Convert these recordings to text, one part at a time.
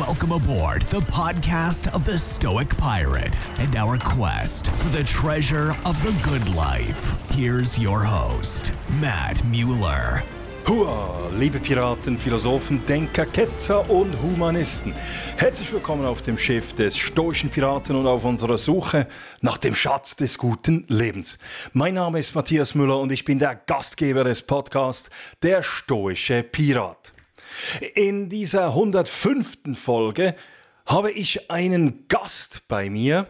Welcome aboard the podcast of the Stoic Pirate and our quest for the treasure of the good life. Here's your host, Matt Mueller. Hua, liebe Piraten, Philosophen, Denker, Ketzer und Humanisten. Herzlich willkommen auf dem Schiff des stoischen Piraten und auf unserer Suche nach dem Schatz des guten Lebens. Mein Name ist Matthias Müller und ich bin der Gastgeber des Podcasts Der stoische Pirat. In dieser 105. Folge habe ich einen Gast bei mir,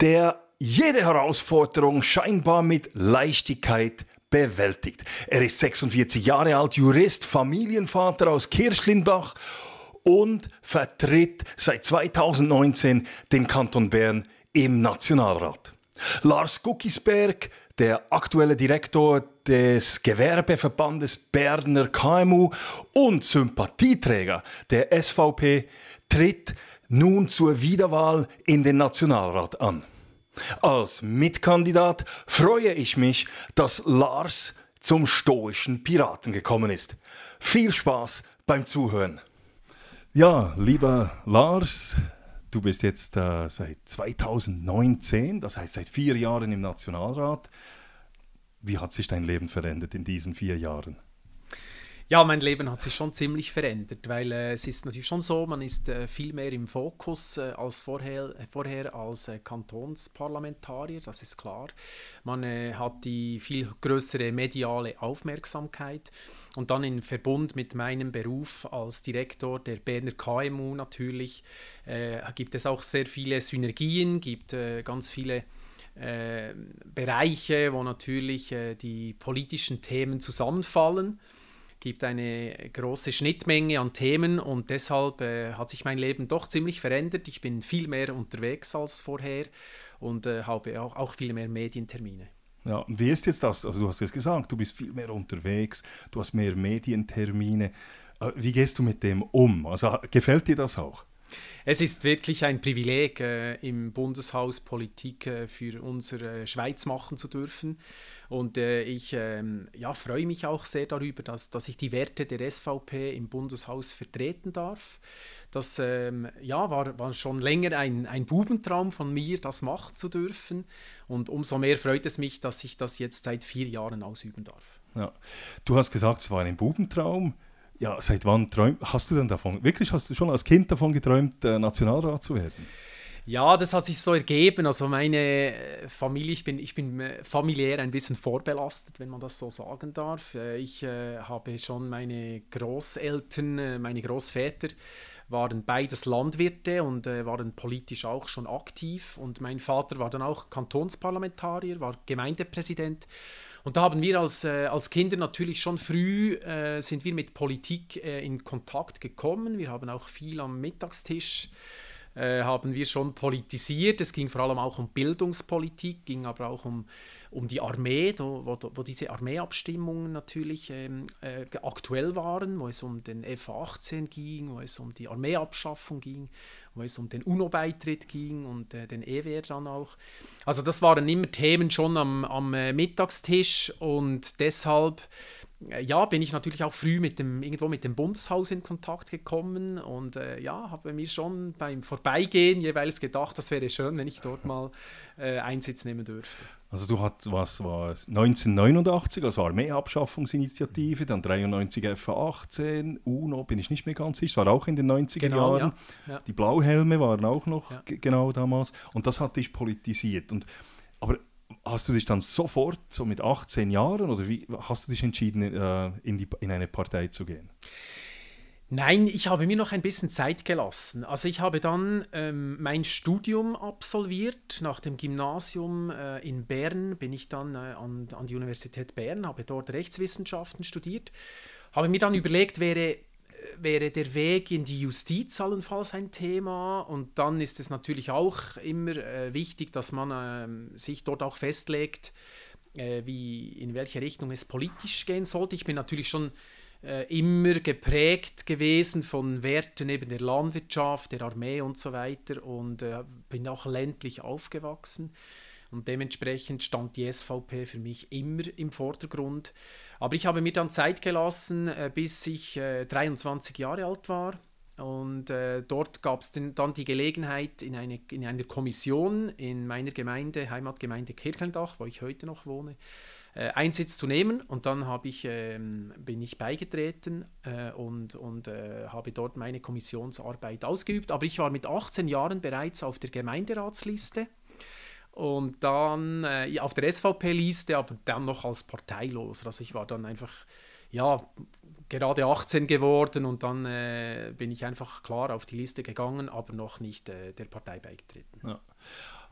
der jede Herausforderung scheinbar mit Leichtigkeit bewältigt. Er ist 46 Jahre alt, Jurist, Familienvater aus Kirschlinbach und vertritt seit 2019 den Kanton Bern im Nationalrat. Lars Guckisberg, der aktuelle Direktor des Gewerbeverbandes Berner KMU und Sympathieträger der SVP, tritt nun zur Wiederwahl in den Nationalrat an. Als Mitkandidat freue ich mich, dass Lars zum stoischen Piraten gekommen ist. Viel Spaß beim Zuhören. Ja, lieber Lars, du bist jetzt äh, seit 2019, das heißt seit vier Jahren im Nationalrat. Wie hat sich dein Leben verändert in diesen vier Jahren? Ja, mein Leben hat sich schon ziemlich verändert, weil äh, es ist natürlich schon so, man ist äh, viel mehr im Fokus äh, als vorher, äh, vorher als äh, Kantonsparlamentarier, das ist klar. Man äh, hat die viel größere mediale Aufmerksamkeit und dann in Verbund mit meinem Beruf als Direktor der Berner KMU natürlich gibt es auch sehr viele Synergien, gibt ganz viele Bereiche, wo natürlich die politischen Themen zusammenfallen gibt eine große Schnittmenge an Themen und deshalb äh, hat sich mein Leben doch ziemlich verändert. Ich bin viel mehr unterwegs als vorher und äh, habe auch, auch viel mehr Medientermine. Ja, und wie ist jetzt das? Also du hast es gesagt, du bist viel mehr unterwegs, du hast mehr Medientermine. Äh, wie gehst du mit dem um? Also gefällt dir das auch? Es ist wirklich ein Privileg, äh, im Bundeshaus Politik äh, für unsere Schweiz machen zu dürfen. Und äh, ich ähm, ja, freue mich auch sehr darüber, dass, dass ich die Werte der SVP im Bundeshaus vertreten darf. Das ähm, ja, war, war schon länger ein, ein Bubentraum von mir, das machen zu dürfen. Und umso mehr freut es mich, dass ich das jetzt seit vier Jahren ausüben darf. Ja. Du hast gesagt, es war ein Bubentraum. Ja, seit wann träum, hast du denn davon, wirklich hast du schon als Kind davon geträumt, äh, Nationalrat zu werden? Ja, das hat sich so ergeben. Also meine äh, Familie, ich bin, ich bin äh, familiär ein bisschen vorbelastet, wenn man das so sagen darf. Äh, ich äh, habe schon meine Großeltern, meine Großväter waren beides Landwirte und äh, waren politisch auch schon aktiv. Und mein Vater war dann auch Kantonsparlamentarier, war Gemeindepräsident. Und da haben wir als, äh, als Kinder natürlich schon früh sind wir mit Politik in Kontakt gekommen. Wir haben auch viel am Mittagstisch äh, haben wir schon politisiert. Es ging vor allem auch um Bildungspolitik, ging aber auch um, um die Armee, wo, wo diese Armeeabstimmungen natürlich ähm, äh, aktuell waren, wo es um den F-18 ging, wo es um die Armeeabschaffung ging, wo es um den UNO-Beitritt ging und äh, den EWR dann auch. Also das waren immer Themen schon am, am äh, Mittagstisch und deshalb äh, ja, bin ich natürlich auch früh mit dem, irgendwo mit dem Bundeshaus in Kontakt gekommen und äh, ja, habe mir schon beim Vorbeigehen jeweils gedacht, das wäre schön, wenn ich dort mal äh, Einsitz nehmen dürfte. Also du hast was war 1989, also Armeeabschaffungsinitiative, dann 93 FA18, UNO, bin ich nicht mehr ganz sicher, war auch in den 90er genau, Jahren. Ja, ja. Die Blauhelme waren auch noch ja. genau damals und das hat dich politisiert und aber hast du dich dann sofort, so mit 18 Jahren, oder wie hast du dich entschieden, äh, in, die, in eine Partei zu gehen? Nein, ich habe mir noch ein bisschen Zeit gelassen. Also ich habe dann ähm, mein Studium absolviert. Nach dem Gymnasium äh, in Bern bin ich dann äh, an, an die Universität Bern, habe dort Rechtswissenschaften studiert. Habe mir dann überlegt, wäre wäre der Weg in die Justiz allenfalls ein Thema. Und dann ist es natürlich auch immer äh, wichtig, dass man äh, sich dort auch festlegt, äh, wie, in welche Richtung es politisch gehen sollte. Ich bin natürlich schon äh, immer geprägt gewesen von Werten eben der Landwirtschaft, der Armee und so weiter und äh, bin auch ländlich aufgewachsen. Und dementsprechend stand die SVP für mich immer im Vordergrund. Aber ich habe mir dann Zeit gelassen, äh, bis ich 23 äh, Jahre alt war. Und äh, dort gab es dann die Gelegenheit, in, eine, in einer Kommission in meiner Gemeinde, Heimatgemeinde Kirchendach, wo ich heute noch wohne, äh, Einsitz zu nehmen. Und dann ich, ähm, bin ich beigetreten äh, und, und äh, habe dort meine Kommissionsarbeit ausgeübt. Aber ich war mit 18 Jahren bereits auf der Gemeinderatsliste und dann äh, auf der SVP-Liste, aber dann noch als parteilos. Also ich war dann einfach, ja, gerade 18 geworden und dann äh, bin ich einfach klar auf die Liste gegangen, aber noch nicht äh, der Partei beigetreten. Ja.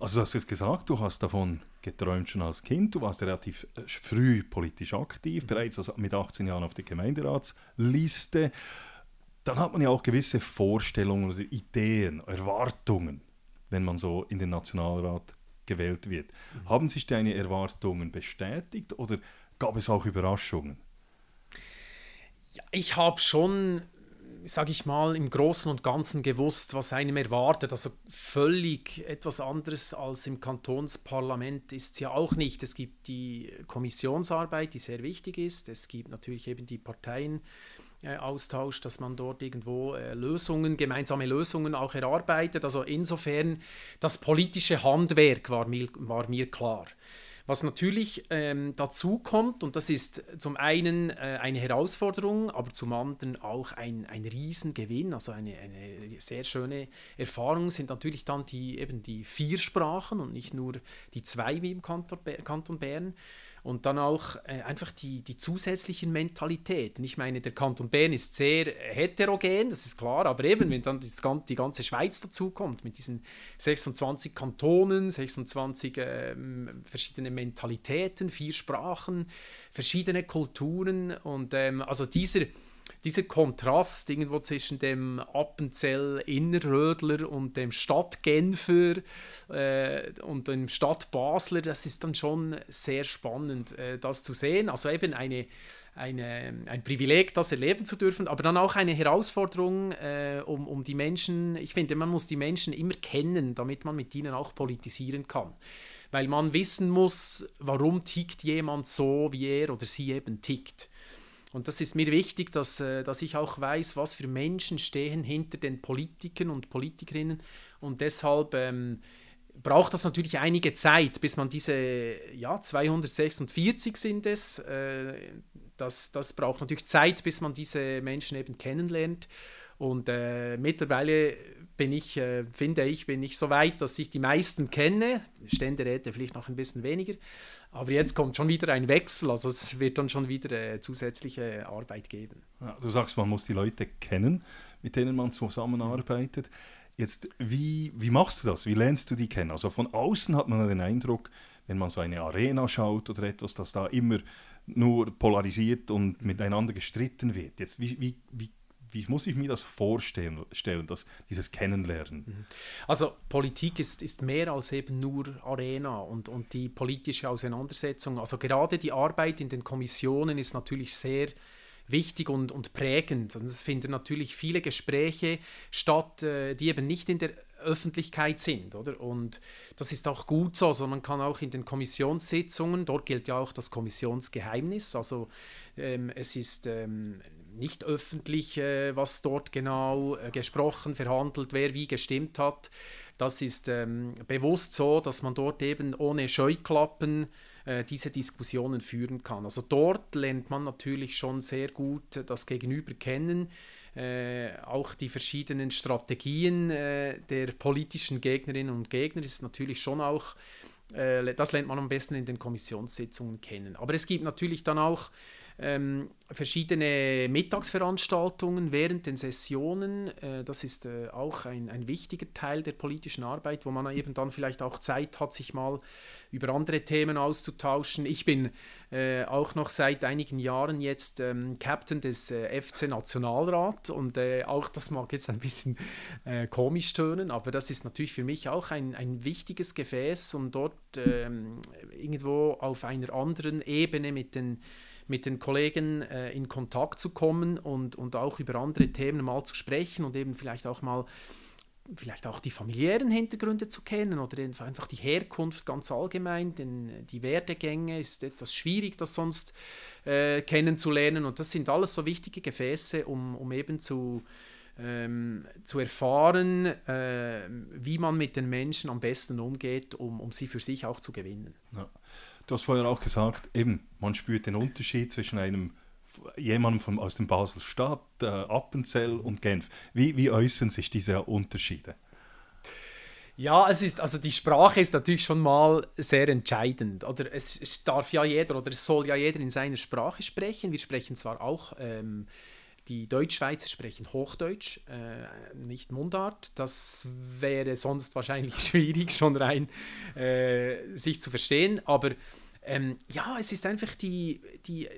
Also du hast es gesagt, du hast davon geträumt schon als Kind, du warst relativ äh, früh politisch aktiv, mhm. bereits also mit 18 Jahren auf der Gemeinderatsliste. Dann hat man ja auch gewisse Vorstellungen oder Ideen, Erwartungen, wenn man so in den Nationalrat gewählt wird. Mhm. Haben sich deine Erwartungen bestätigt oder gab es auch Überraschungen? Ja, ich habe schon, sage ich mal, im Großen und Ganzen gewusst, was einem erwartet. Also völlig etwas anderes als im Kantonsparlament ist es ja auch nicht. Es gibt die Kommissionsarbeit, die sehr wichtig ist. Es gibt natürlich eben die Parteien. Austausch, dass man dort irgendwo äh, Lösungen, gemeinsame Lösungen auch erarbeitet. Also insofern, das politische Handwerk war mir, war mir klar. Was natürlich ähm, dazu kommt, und das ist zum einen äh, eine Herausforderung, aber zum anderen auch ein, ein Riesengewinn, also eine, eine sehr schöne Erfahrung, sind natürlich dann die, eben die vier Sprachen und nicht nur die zwei wie im Kanton, Kanton Bern. Und dann auch äh, einfach die, die zusätzlichen Mentalitäten. Ich meine, der Kanton Bern ist sehr heterogen, das ist klar, aber eben, wenn dann das, die ganze Schweiz dazukommt, mit diesen 26 Kantonen, 26 äh, verschiedene Mentalitäten, vier Sprachen, verschiedene Kulturen und ähm, also dieser dieser Kontrast irgendwo zwischen dem Appenzell Innerrödler und dem Stadtgenfer äh, und dem Stadtbasler, das ist dann schon sehr spannend, äh, das zu sehen. Also eben eine, eine, ein Privileg, das erleben zu dürfen, aber dann auch eine Herausforderung, äh, um, um die Menschen, ich finde, man muss die Menschen immer kennen, damit man mit ihnen auch politisieren kann weil man wissen muss, warum tickt jemand so, wie er oder sie eben tickt. Und das ist mir wichtig, dass, äh, dass ich auch weiß, was für Menschen stehen hinter den Politikern und Politikerinnen. Und deshalb ähm, braucht das natürlich einige Zeit, bis man diese, ja, 246 sind es, äh, das, das braucht natürlich Zeit, bis man diese Menschen eben kennenlernt. Und äh, mittlerweile bin ich, äh, finde ich, bin ich so weit, dass ich die meisten kenne. Ständeräte vielleicht noch ein bisschen weniger. Aber jetzt kommt schon wieder ein Wechsel, also es wird dann schon wieder äh, zusätzliche Arbeit geben. Ja, du sagst, man muss die Leute kennen, mit denen man zusammenarbeitet. Jetzt, wie, wie machst du das? Wie lernst du die kennen? Also von außen hat man den Eindruck, wenn man so eine Arena schaut oder etwas, dass da immer nur polarisiert und miteinander gestritten wird. Jetzt, wie, wie, wie wie muss ich mir das vorstellen, das, dieses Kennenlernen? Mhm. Also Politik ist, ist mehr als eben nur Arena und, und die politische Auseinandersetzung. Also gerade die Arbeit in den Kommissionen ist natürlich sehr wichtig und, und prägend. Und es finden natürlich viele Gespräche statt, äh, die eben nicht in der Öffentlichkeit sind, oder? Und das ist auch gut so. Also man kann auch in den Kommissionssitzungen, dort gilt ja auch das Kommissionsgeheimnis. Also ähm, es ist ähm, nicht öffentlich, äh, was dort genau äh, gesprochen, verhandelt, wer wie gestimmt hat. Das ist ähm, bewusst so, dass man dort eben ohne Scheuklappen äh, diese Diskussionen führen kann. Also dort lernt man natürlich schon sehr gut das Gegenüber kennen, äh, auch die verschiedenen Strategien äh, der politischen Gegnerinnen und Gegner ist natürlich schon auch äh, das lernt man am besten in den Kommissionssitzungen kennen. Aber es gibt natürlich dann auch ähm, verschiedene Mittagsveranstaltungen während den Sessionen. Äh, das ist äh, auch ein, ein wichtiger Teil der politischen Arbeit, wo man eben dann vielleicht auch Zeit hat, sich mal über andere Themen auszutauschen. Ich bin äh, auch noch seit einigen Jahren jetzt ähm, Captain des äh, FC Nationalrat und äh, auch das mag jetzt ein bisschen äh, komisch tönen, aber das ist natürlich für mich auch ein, ein wichtiges Gefäß, um dort ähm, irgendwo auf einer anderen Ebene mit den mit den Kollegen äh, in Kontakt zu kommen und, und auch über andere Themen mal zu sprechen und eben vielleicht auch mal vielleicht auch die familiären Hintergründe zu kennen oder einfach die Herkunft ganz allgemein, denn die Werdegänge ist etwas schwierig, das sonst äh, kennenzulernen und das sind alles so wichtige Gefäße, um, um eben zu ähm, zu erfahren, äh, wie man mit den Menschen am besten umgeht, um, um sie für sich auch zu gewinnen. Ja. Du hast vorher auch gesagt, eben, man spürt den Unterschied zwischen einem jemandem von, aus dem Basel-Stadt, äh, Appenzell und Genf. Wie, wie äußern sich diese Unterschiede? Ja, es ist, also die Sprache ist natürlich schon mal sehr entscheidend. Oder es, darf ja jeder oder es soll ja jeder in seiner Sprache sprechen. Wir sprechen zwar auch ähm, die Deutschschweizer sprechen Hochdeutsch, äh, nicht Mundart. Das wäre sonst wahrscheinlich schwierig, schon rein äh, sich zu verstehen. Aber ähm, ja, es ist einfach die, die,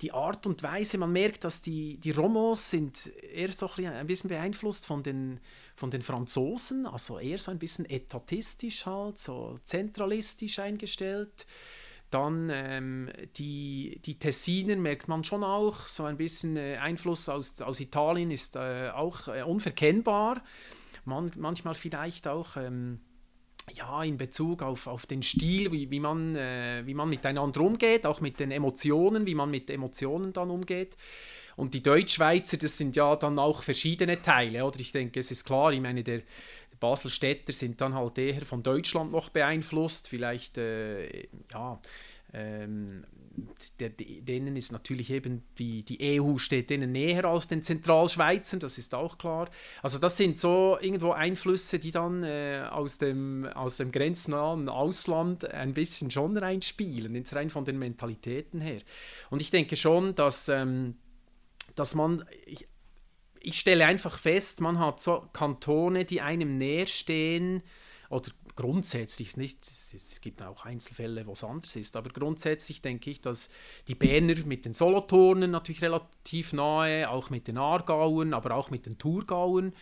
die Art und Weise, man merkt, dass die, die Romos sind eher so ein bisschen beeinflusst von den, von den Franzosen, also eher so ein bisschen etatistisch halt, so zentralistisch eingestellt. Dann ähm, die, die Tessiner merkt man schon auch, so ein bisschen äh, Einfluss aus, aus Italien ist äh, auch äh, unverkennbar. Man, manchmal vielleicht auch ähm, ja, in Bezug auf, auf den Stil, wie, wie, man, äh, wie man miteinander umgeht, auch mit den Emotionen, wie man mit Emotionen dann umgeht. Und die Deutschschweizer, das sind ja dann auch verschiedene Teile, oder? Ich denke, es ist klar, ich meine, der, Baselstädter sind dann halt eher von Deutschland noch beeinflusst, vielleicht, äh, ja, ähm, der, denen ist natürlich eben die, die EU steht denen näher als den Zentralschweizern, das ist auch klar. Also das sind so irgendwo Einflüsse, die dann äh, aus, dem, aus dem grenznahen Ausland ein bisschen schon reinspielen, jetzt rein von den Mentalitäten her. Und ich denke schon, dass, ähm, dass man, ich stelle einfach fest, man hat so Kantone, die einem näher stehen oder grundsätzlich nicht, es gibt auch Einzelfälle, wo es anders ist, aber grundsätzlich denke ich, dass die Berner mit den Solothurnen natürlich relativ nahe, auch mit den Aargauern, aber auch mit den Thurgauern.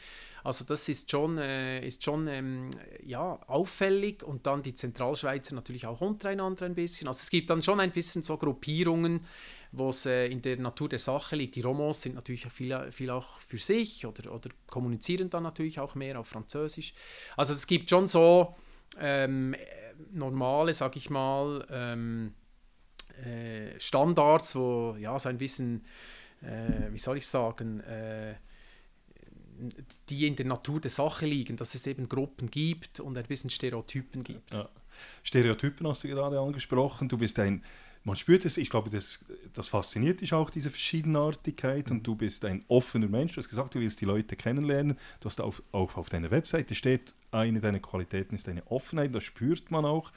Also das ist schon, äh, ist schon ähm, ja, auffällig und dann die Zentralschweizer natürlich auch untereinander ein bisschen. Also es gibt dann schon ein bisschen so Gruppierungen, wo es äh, in der Natur der Sache liegt. Die Romans sind natürlich viel, viel auch für sich oder, oder kommunizieren dann natürlich auch mehr auf Französisch. Also es gibt schon so ähm, normale, sag ich mal, ähm, äh, Standards, wo ja so ein bisschen, äh, wie soll ich sagen, äh, die in der Natur der Sache liegen, dass es eben Gruppen gibt und ein bisschen Stereotypen gibt. Ja. Stereotypen hast du gerade angesprochen. Du bist ein man spürt es, ich glaube, das, das fasziniert dich auch, diese Verschiedenartigkeit. Und du bist ein offener Mensch. Du hast gesagt, du willst die Leute kennenlernen. Du hast auf, auch auf deiner Webseite steht, eine deiner Qualitäten ist eine Offenheit. Das spürt man auch.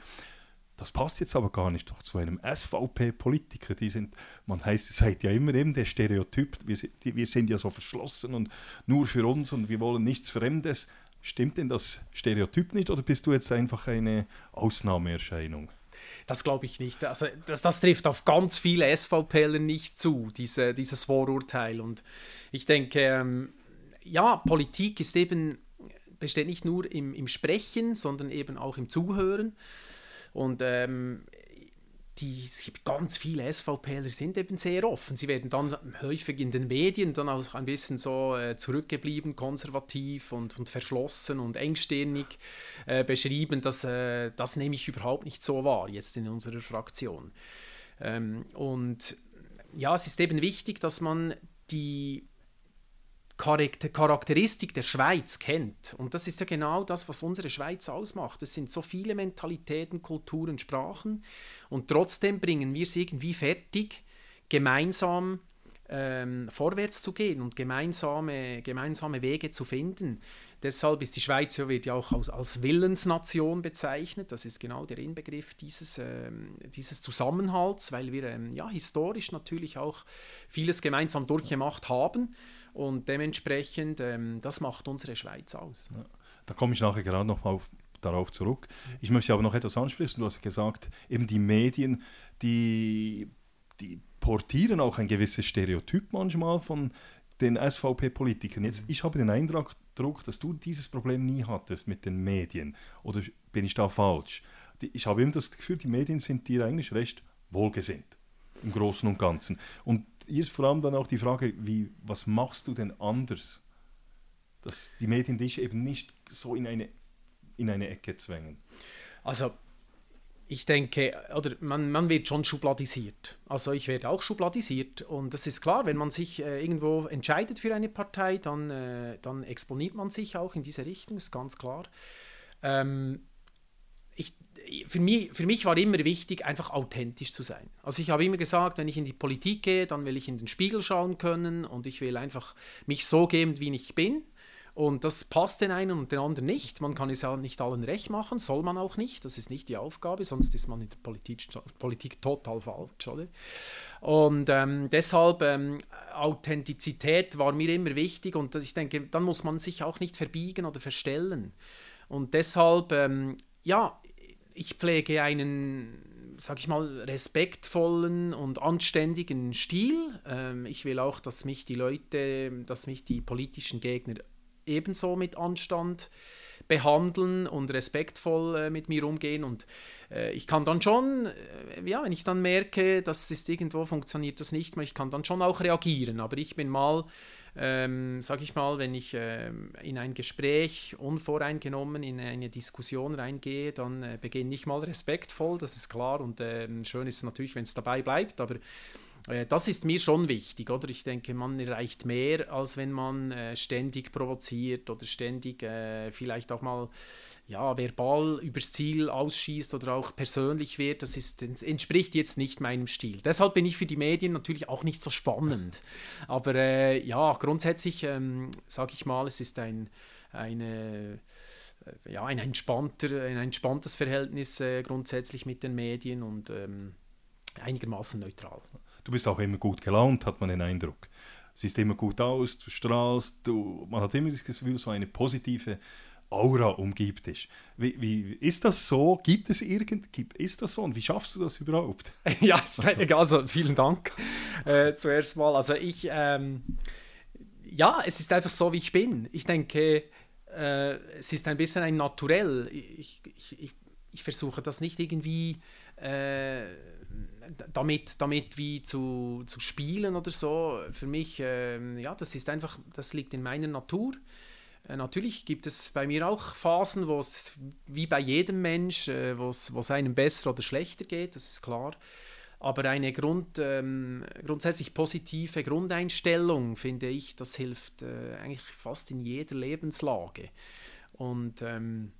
Das passt jetzt aber gar nicht doch zu einem SVP-Politiker. Die sind, man heißt, es seid ja immer eben der Stereotyp. Wir, wir sind ja so verschlossen und nur für uns und wir wollen nichts Fremdes. Stimmt denn das Stereotyp nicht oder bist du jetzt einfach eine Ausnahmeerscheinung? Das glaube ich nicht. Also das, das trifft auf ganz viele SVPler nicht zu, diese, dieses Vorurteil. Und ich denke, ähm, ja, Politik ist eben, besteht nicht nur im, im Sprechen, sondern eben auch im Zuhören. Und ähm, die, es gibt ganz viele SVPler, sind eben sehr offen. Sie werden dann häufig in den Medien dann auch ein bisschen so äh, zurückgeblieben, konservativ und, und verschlossen und engstirnig äh, beschrieben. Das, äh, das nehme ich überhaupt nicht so wahr, jetzt in unserer Fraktion. Ähm, und ja, es ist eben wichtig, dass man die Charakteristik der Schweiz kennt. Und das ist ja genau das, was unsere Schweiz ausmacht. Es sind so viele Mentalitäten, Kulturen, Sprachen. Und trotzdem bringen wir es irgendwie fertig, gemeinsam ähm, vorwärts zu gehen und gemeinsame, gemeinsame Wege zu finden. Deshalb ist die Schweiz ja, wird ja auch als, als Willensnation bezeichnet. Das ist genau der Inbegriff dieses, ähm, dieses Zusammenhalts, weil wir ähm, ja, historisch natürlich auch vieles gemeinsam durchgemacht haben. Und dementsprechend, ähm, das macht unsere Schweiz aus. Ja. Da komme ich nachher gerade noch auf darauf zurück. Ich möchte aber noch etwas ansprechen. Du hast gesagt, eben die Medien, die, die portieren auch ein gewisses Stereotyp manchmal von den SVP-Politikern. Jetzt, ich habe den Eindruck, dass du dieses Problem nie hattest mit den Medien. Oder bin ich da falsch? Ich habe immer das Gefühl, die Medien sind dir eigentlich recht wohlgesinnt im Großen und Ganzen. Und hier ist vor allem dann auch die Frage, wie, was machst du denn anders? Dass die Medien dich eben nicht so in eine in eine Ecke zwängen? Also ich denke, oder man, man wird schon schubladisiert. Also ich werde auch schubladisiert und das ist klar, wenn man sich äh, irgendwo entscheidet für eine Partei, dann, äh, dann exponiert man sich auch in diese Richtung, ist ganz klar. Ähm, für, mich, für mich war immer wichtig, einfach authentisch zu sein. Also ich habe immer gesagt, wenn ich in die Politik gehe, dann will ich in den Spiegel schauen können und ich will einfach mich so geben, wie ich bin. Und das passt den einen und den anderen nicht. Man kann es ja nicht allen recht machen, soll man auch nicht. Das ist nicht die Aufgabe, sonst ist man in der Politik, Politik total falsch, oder? Und ähm, deshalb, ähm, Authentizität war mir immer wichtig und ich denke, dann muss man sich auch nicht verbiegen oder verstellen. Und deshalb, ähm, ja, ich pflege einen, sag ich mal, respektvollen und anständigen Stil. Ähm, ich will auch, dass mich die Leute, dass mich die politischen Gegner ebenso mit Anstand behandeln und respektvoll äh, mit mir umgehen. Und äh, ich kann dann schon, äh, ja, wenn ich dann merke, dass es irgendwo funktioniert das nicht mehr, ich kann dann schon auch reagieren. Aber ich bin mal, ähm, sag ich mal, wenn ich äh, in ein Gespräch unvoreingenommen in eine Diskussion reingehe, dann äh, beginne ich mal respektvoll, das ist klar. Und ähm, schön ist es natürlich, wenn es dabei bleibt, aber äh, das ist mir schon wichtig, oder? Ich denke, man erreicht mehr, als wenn man äh, ständig provoziert oder ständig äh, vielleicht auch mal ja, verbal übers Ziel ausschießt oder auch persönlich wird. Das ist, entspricht jetzt nicht meinem Stil. Deshalb bin ich für die Medien natürlich auch nicht so spannend. Aber äh, ja, grundsätzlich ähm, sage ich mal, es ist ein, eine äh, ja, ein, entspannter, ein entspanntes Verhältnis äh, grundsätzlich mit den Medien und ähm, einigermaßen neutral. Du bist auch immer gut gelaunt, hat man den Eindruck. Siehst immer gut aus, du strahlst, du, man hat immer das Gefühl, so eine positive Aura umgibt dich. Wie, wie, ist das so? Gibt es irgend, ist das so? Und wie schaffst du das überhaupt? ja, also, vielen Dank äh, zuerst mal. Also ich, ähm, ja, es ist einfach so, wie ich bin. Ich denke, äh, es ist ein bisschen ein Naturell. Ich, ich, ich, ich versuche das nicht irgendwie äh, damit, damit wie zu, zu spielen oder so, für mich, äh, ja, das ist einfach, das liegt in meiner Natur. Äh, natürlich gibt es bei mir auch Phasen, wo es, wie bei jedem Mensch, äh, wo es einem besser oder schlechter geht, das ist klar. Aber eine Grund, ähm, grundsätzlich positive Grundeinstellung, finde ich, das hilft äh, eigentlich fast in jeder Lebenslage. Und ähm,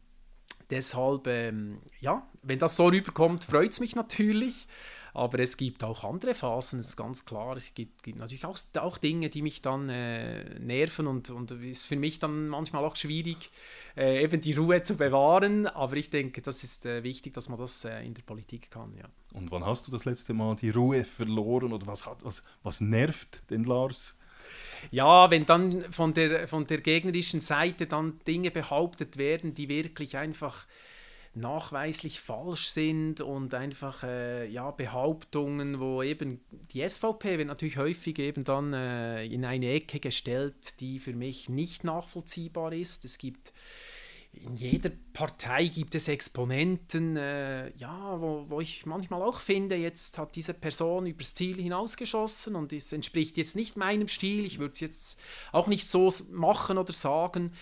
deshalb, ähm, ja, wenn das so rüberkommt, freut es mich natürlich. Aber es gibt auch andere Phasen, das ist ganz klar. Es gibt, gibt natürlich auch, auch Dinge, die mich dann äh, nerven und, und ist für mich dann manchmal auch schwierig, äh, eben die Ruhe zu bewahren. Aber ich denke, das ist äh, wichtig, dass man das äh, in der Politik kann. Ja. Und wann hast du das letzte Mal die Ruhe verloren oder was, hat, was, was nervt den Lars? Ja, wenn dann von der, von der gegnerischen Seite dann Dinge behauptet werden, die wirklich einfach nachweislich falsch sind und einfach äh, ja, Behauptungen, wo eben die SVP wird natürlich häufig eben dann äh, in eine Ecke gestellt, die für mich nicht nachvollziehbar ist. Es gibt in jeder Partei gibt es Exponenten, äh, ja, wo, wo ich manchmal auch finde, jetzt hat diese Person übers Ziel hinausgeschossen und es entspricht jetzt nicht meinem Stil. Ich würde es jetzt auch nicht so machen oder sagen.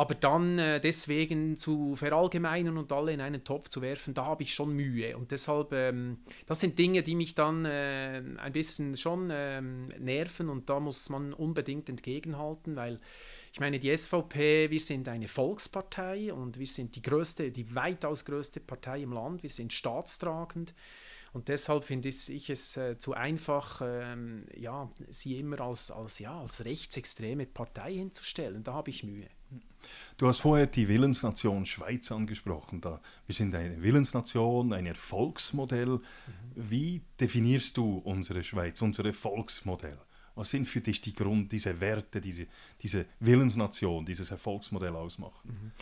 Aber dann äh, deswegen zu verallgemeinern und alle in einen Topf zu werfen, da habe ich schon Mühe. Und deshalb, ähm, das sind Dinge, die mich dann äh, ein bisschen schon ähm, nerven und da muss man unbedingt entgegenhalten, weil ich meine, die SVP, wir sind eine Volkspartei und wir sind die größte, die weitaus größte Partei im Land, wir sind staatstragend. Und deshalb finde ich es äh, zu einfach, ähm, ja, sie immer als, als, ja, als rechtsextreme Partei hinzustellen. Da habe ich Mühe. Du hast vorher die Willensnation Schweiz angesprochen. Da, wir sind eine Willensnation, ein Erfolgsmodell. Mhm. Wie definierst du unsere Schweiz, unser Erfolgsmodell? Was sind für dich die Grund, diese Werte, diese, diese Willensnation, dieses Erfolgsmodell ausmachen? Mhm.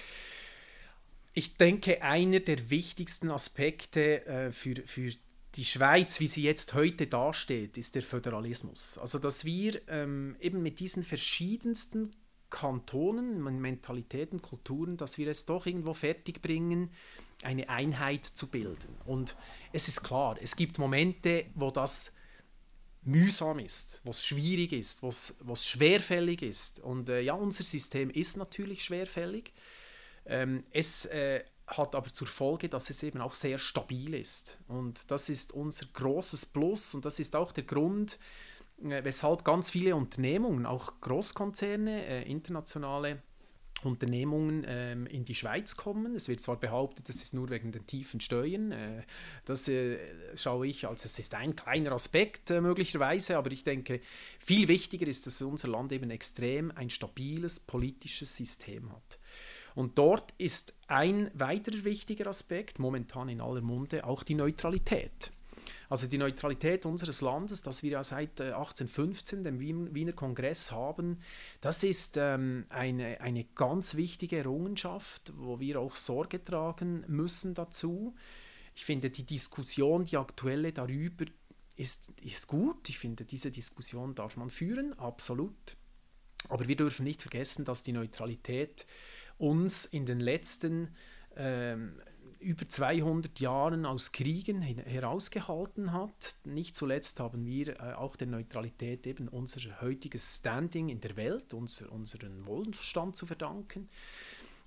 Ich denke, einer der wichtigsten Aspekte äh, für, für die Schweiz, wie sie jetzt heute dasteht, ist der Föderalismus. Also, dass wir ähm, eben mit diesen verschiedensten Kantonen, Mentalitäten, Kulturen, dass wir es doch irgendwo fertigbringen, eine Einheit zu bilden. Und es ist klar, es gibt Momente, wo das mühsam ist, wo es schwierig ist, wo es schwerfällig ist. Und äh, ja, unser System ist natürlich schwerfällig. Ähm, es äh, hat aber zur Folge, dass es eben auch sehr stabil ist. Und das ist unser großes Plus und das ist auch der Grund, weshalb ganz viele Unternehmungen, auch Großkonzerne, äh, internationale Unternehmungen ähm, in die Schweiz kommen. Es wird zwar behauptet, das ist nur wegen den tiefen Steuern. Äh, das äh, schaue ich als es ist ein kleiner Aspekt äh, möglicherweise, aber ich denke, viel wichtiger ist, dass unser Land eben extrem ein stabiles politisches System hat. Und dort ist ein weiterer wichtiger Aspekt, momentan in aller Munde, auch die Neutralität. Also die Neutralität unseres Landes, das wir ja seit 1815, äh, dem Wiener Kongress haben, das ist ähm, eine, eine ganz wichtige Errungenschaft, wo wir auch Sorge tragen müssen dazu. Ich finde, die Diskussion, die aktuelle darüber, ist, ist gut. Ich finde, diese Diskussion darf man führen, absolut. Aber wir dürfen nicht vergessen, dass die Neutralität uns in den letzten ähm, über 200 Jahren aus Kriegen herausgehalten hat. Nicht zuletzt haben wir äh, auch der Neutralität eben unser heutiges Standing in der Welt, unser, unseren Wohlstand zu verdanken.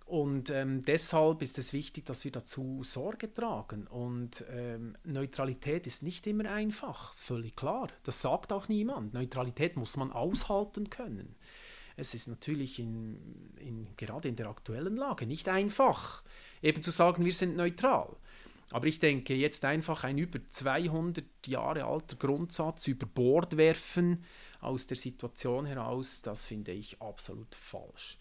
Und ähm, deshalb ist es wichtig, dass wir dazu Sorge tragen. Und ähm, Neutralität ist nicht immer einfach, völlig klar. Das sagt auch niemand. Neutralität muss man aushalten können. Es ist natürlich in, in, gerade in der aktuellen Lage nicht einfach eben zu sagen, wir sind neutral. Aber ich denke, jetzt einfach ein über 200 Jahre alter Grundsatz über Bord werfen aus der Situation heraus, das finde ich absolut falsch.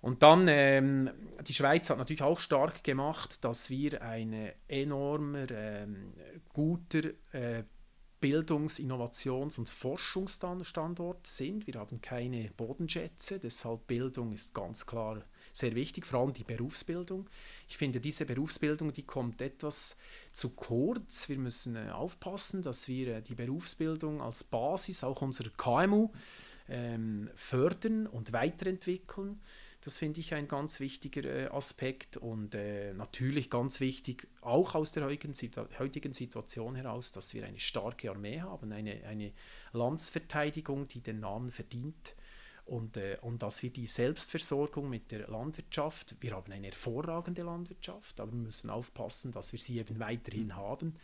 Und dann, ähm, die Schweiz hat natürlich auch stark gemacht, dass wir ein enormer, ähm, guter äh, Bildungs-, Innovations- und Forschungsstandort sind. Wir haben keine Bodenschätze, deshalb Bildung ist ganz klar sehr wichtig, vor allem die Berufsbildung. Ich finde, diese Berufsbildung, die kommt etwas zu kurz. Wir müssen äh, aufpassen, dass wir äh, die Berufsbildung als Basis auch unserer KMU ähm, fördern und weiterentwickeln. Das finde ich ein ganz wichtiger äh, Aspekt und natürlich ganz wichtig, auch aus der heutigen, heutigen, Situation heraus, dass wir eine starke Armee haben, eine, eine Landsverteidigung, die den Namen verdient und, äh, und dass wir die Selbstversorgung mit der Landwirtschaft, wir haben eine hervorragende Landwirtschaft, aber wir müssen aufpassen, dass wir sie eben weiterhin haben,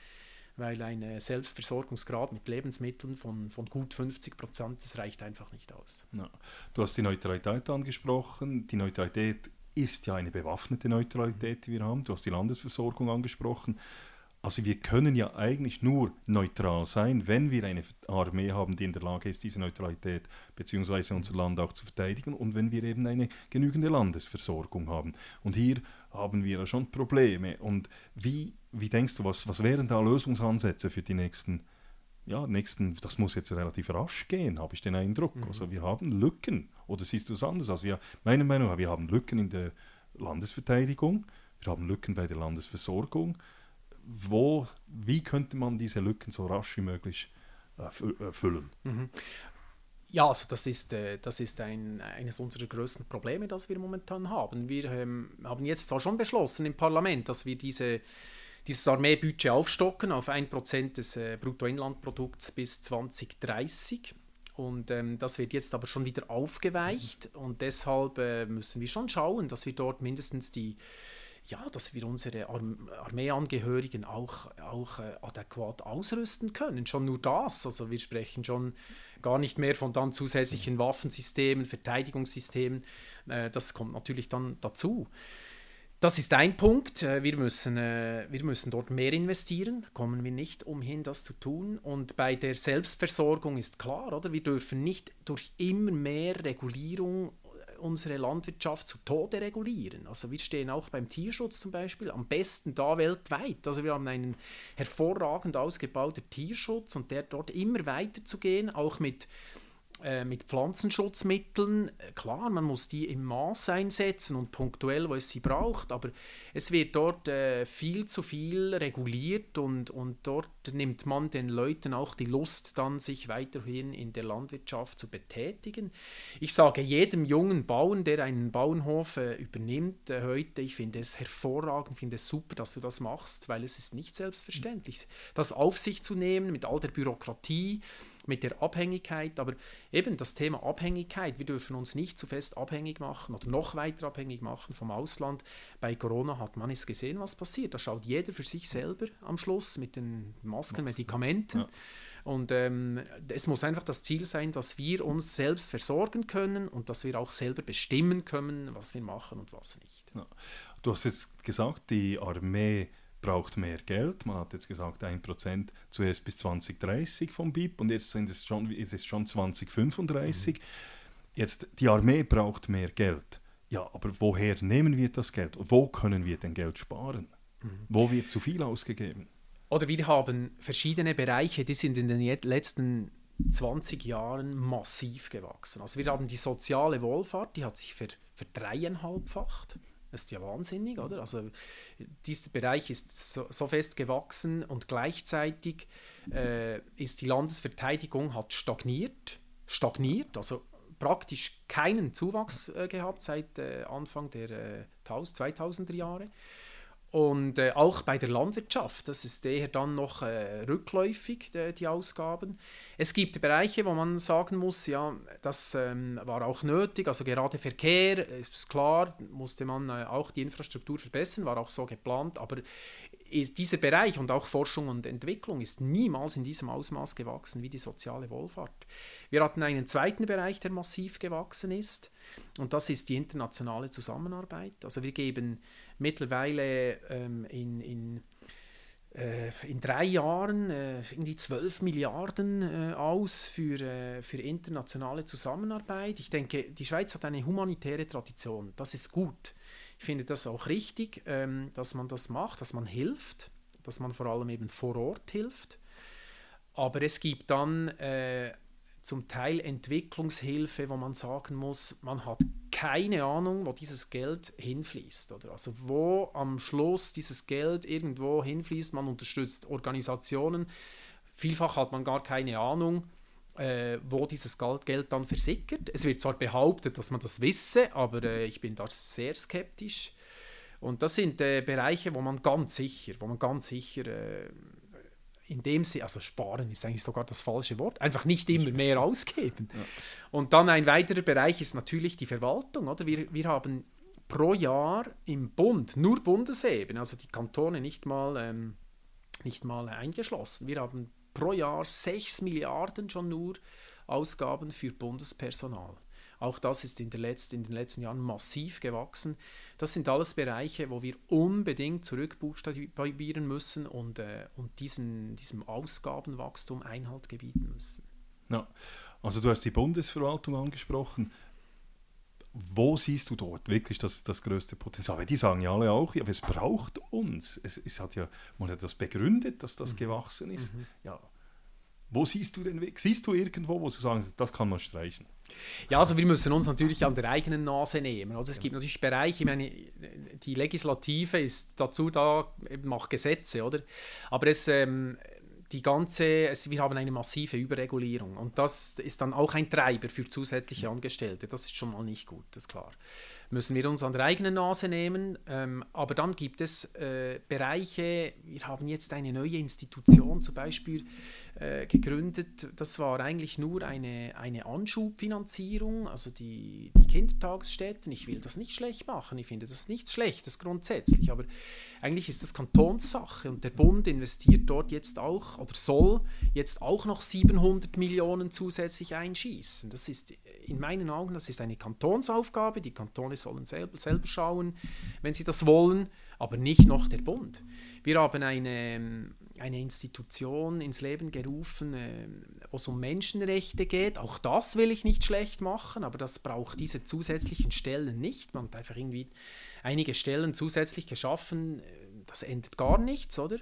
weil ein Selbstversorgungsgrad mit Lebensmitteln von, von gut 50 Prozent, das reicht einfach nicht aus. Ja. Du hast die Neutralität angesprochen. Die Neutralität ist ja eine bewaffnete Neutralität, die wir haben. Du hast die Landesversorgung angesprochen. Also wir können ja eigentlich nur neutral sein, wenn wir eine Armee haben, die in der Lage ist, diese Neutralität bzw. unser Land auch zu verteidigen und wenn wir eben eine genügende Landesversorgung haben. Und hier haben wir ja schon Probleme. Und wie, wie denkst du, was, was wären da Lösungsansätze für die nächsten, ja, nächsten, das muss jetzt relativ rasch gehen, habe ich den Eindruck. Mhm. Also wir haben Lücken. Oder siehst du es anders? Also wir, meiner Meinung nach, wir haben Lücken in der Landesverteidigung, wir haben Lücken bei der Landesversorgung wo, wie könnte man diese Lücken so rasch wie möglich äh, äh, füllen? Mhm. Ja, also das ist, äh, das ist ein, eines unserer größten Probleme, das wir momentan haben. Wir ähm, haben jetzt zwar schon beschlossen im Parlament, dass wir diese, dieses Armeebudget aufstocken auf 1% des äh, Bruttoinlandprodukts bis 2030. Und ähm, das wird jetzt aber schon wieder aufgeweicht und deshalb äh, müssen wir schon schauen, dass wir dort mindestens die ja, dass wir unsere Arm Armeeangehörigen auch, auch äh, adäquat ausrüsten können. Schon nur das. Also wir sprechen schon gar nicht mehr von dann zusätzlichen Waffensystemen, Verteidigungssystemen. Äh, das kommt natürlich dann dazu. Das ist ein Punkt. Äh, wir müssen, äh, wir müssen dort mehr investieren. Kommen wir nicht umhin, das zu tun. Und bei der Selbstversorgung ist klar, oder? Wir dürfen nicht durch immer mehr Regulierung unsere Landwirtschaft zu Tode regulieren. Also wir stehen auch beim Tierschutz zum Beispiel am besten da weltweit. Also wir haben einen hervorragend ausgebauten Tierschutz und der dort immer weiter zu gehen, auch mit äh, mit Pflanzenschutzmitteln, äh, klar, man muss die im Maß einsetzen und punktuell, wo es sie braucht, aber es wird dort äh, viel zu viel reguliert und, und dort nimmt man den Leuten auch die Lust, dann sich weiterhin in der Landwirtschaft zu betätigen. Ich sage jedem jungen Bauern, der einen Bauernhof äh, übernimmt äh, heute, ich finde es hervorragend, finde es super, dass du das machst, weil es ist nicht selbstverständlich, das auf sich zu nehmen mit all der Bürokratie, mit der Abhängigkeit. Aber eben das Thema Abhängigkeit, wir dürfen uns nicht zu fest abhängig machen oder noch weiter abhängig machen vom Ausland. Bei Corona hat man es gesehen, was passiert. Da schaut jeder für sich selber am Schluss mit den Masken, Masken. Medikamenten. Ja. Und ähm, es muss einfach das Ziel sein, dass wir uns selbst versorgen können und dass wir auch selber bestimmen können, was wir machen und was nicht. Ja. Du hast jetzt gesagt, die Armee braucht mehr Geld. Man hat jetzt gesagt, 1% zuerst bis 2030 vom BIP und jetzt sind es schon, ist es schon 2035. Mhm. Jetzt, die Armee braucht mehr Geld. Ja, aber woher nehmen wir das Geld? Wo können wir denn Geld sparen? Mhm. Wo wird zu viel ausgegeben? Oder wir haben verschiedene Bereiche, die sind in den letzten 20 Jahren massiv gewachsen. Also wir haben die soziale Wohlfahrt, die hat sich ver, verdreieinhalbfacht. Das ist ja wahnsinnig, oder? Also dieser Bereich ist so, so fest gewachsen und gleichzeitig äh, ist die Landesverteidigung hat stagniert, stagniert, also praktisch keinen Zuwachs äh, gehabt seit äh, Anfang der äh, 2000er Jahre. Und äh, auch bei der Landwirtschaft, das ist eher dann noch äh, rückläufig, die, die, Ausgaben. Es gibt Bereiche, wo man sagen muss, ja, das ähm, war auch nötig, also gerade Verkehr, ist klar, musste man äh, auch die Infrastruktur verbessern, war auch so geplant, aber ist dieser Bereich und auch Forschung und Entwicklung ist niemals in diesem Ausmaß gewachsen wie die soziale Wohlfahrt. Wir hatten einen zweiten Bereich, der massiv gewachsen ist, und das ist die internationale Zusammenarbeit. Also wir geben mittlerweile ähm, in, in, äh, in drei Jahren äh, irgendwie 12 Milliarden äh, aus für, äh, für internationale Zusammenarbeit. Ich denke, die Schweiz hat eine humanitäre Tradition. Das ist gut. Finde das auch richtig, ähm, dass man das macht, dass man hilft, dass man vor allem eben vor Ort hilft. Aber es gibt dann äh, zum Teil Entwicklungshilfe, wo man sagen muss, man hat keine Ahnung, wo dieses Geld hinfließt. Oder? Also wo am Schluss dieses Geld irgendwo hinfließt, man unterstützt Organisationen. Vielfach hat man gar keine Ahnung, äh, wo dieses Geld dann versickert. Es wird zwar behauptet, dass man das wisse, aber äh, ich bin da sehr skeptisch. Und das sind äh, Bereiche, wo man ganz sicher, wo man ganz sicher äh, in dem Sinne, also sparen ist eigentlich sogar das falsche Wort, einfach nicht immer mehr ausgeben. Ja. Und dann ein weiterer Bereich ist natürlich die Verwaltung. Oder? Wir, wir haben pro Jahr im Bund, nur Bundesebene, also die Kantone nicht mal, ähm, nicht mal eingeschlossen, wir haben pro Jahr 6 Milliarden schon nur Ausgaben für Bundespersonal. Auch das ist in, letzten, in den letzten Jahren massiv gewachsen. Das sind alles Bereiche, wo wir unbedingt zurückbuchstabieren müssen und, äh, und diesen, diesem Ausgabenwachstum Einhalt gebieten müssen. Ja, also du hast die Bundesverwaltung angesprochen. Wo siehst du dort wirklich das, das größte Potenzial? Weil die sagen ja alle auch, ja, es braucht uns. Es, es hat ja, man hat das begründet, dass das mhm. gewachsen ist. Mhm. Ja, wo siehst du den Weg? Siehst du irgendwo, wo du sagst, das kann man streichen? Ja, also wir müssen uns natürlich an der eigenen Nase nehmen. Also es ja. gibt natürlich Bereiche, ich meine, die Legislative ist dazu da, macht Gesetze, oder? Aber es, ähm, die ganze, es, wir haben eine massive Überregulierung und das ist dann auch ein Treiber für zusätzliche Angestellte. Das ist schon mal nicht gut, das ist klar müssen wir uns an der eigenen Nase nehmen. Ähm, aber dann gibt es äh, Bereiche, wir haben jetzt eine neue Institution zum Beispiel äh, gegründet. Das war eigentlich nur eine, eine Anschubfinanzierung, also die, die Kindertagesstätten. Ich will das nicht schlecht machen, ich finde das nicht schlecht, das grundsätzlich. Aber eigentlich ist das Kantonssache und der Bund investiert dort jetzt auch oder soll jetzt auch noch 700 Millionen zusätzlich einschießen. Das ist in meinen Augen, das ist eine Kantonsaufgabe. Die Kantone sollen selber, selber schauen, wenn sie das wollen, aber nicht noch der Bund. Wir haben eine, eine Institution ins Leben gerufen, äh, wo es um Menschenrechte geht. Auch das will ich nicht schlecht machen, aber das braucht diese zusätzlichen Stellen nicht. Man hat einfach irgendwie einige Stellen zusätzlich geschaffen, das ändert gar nichts, oder?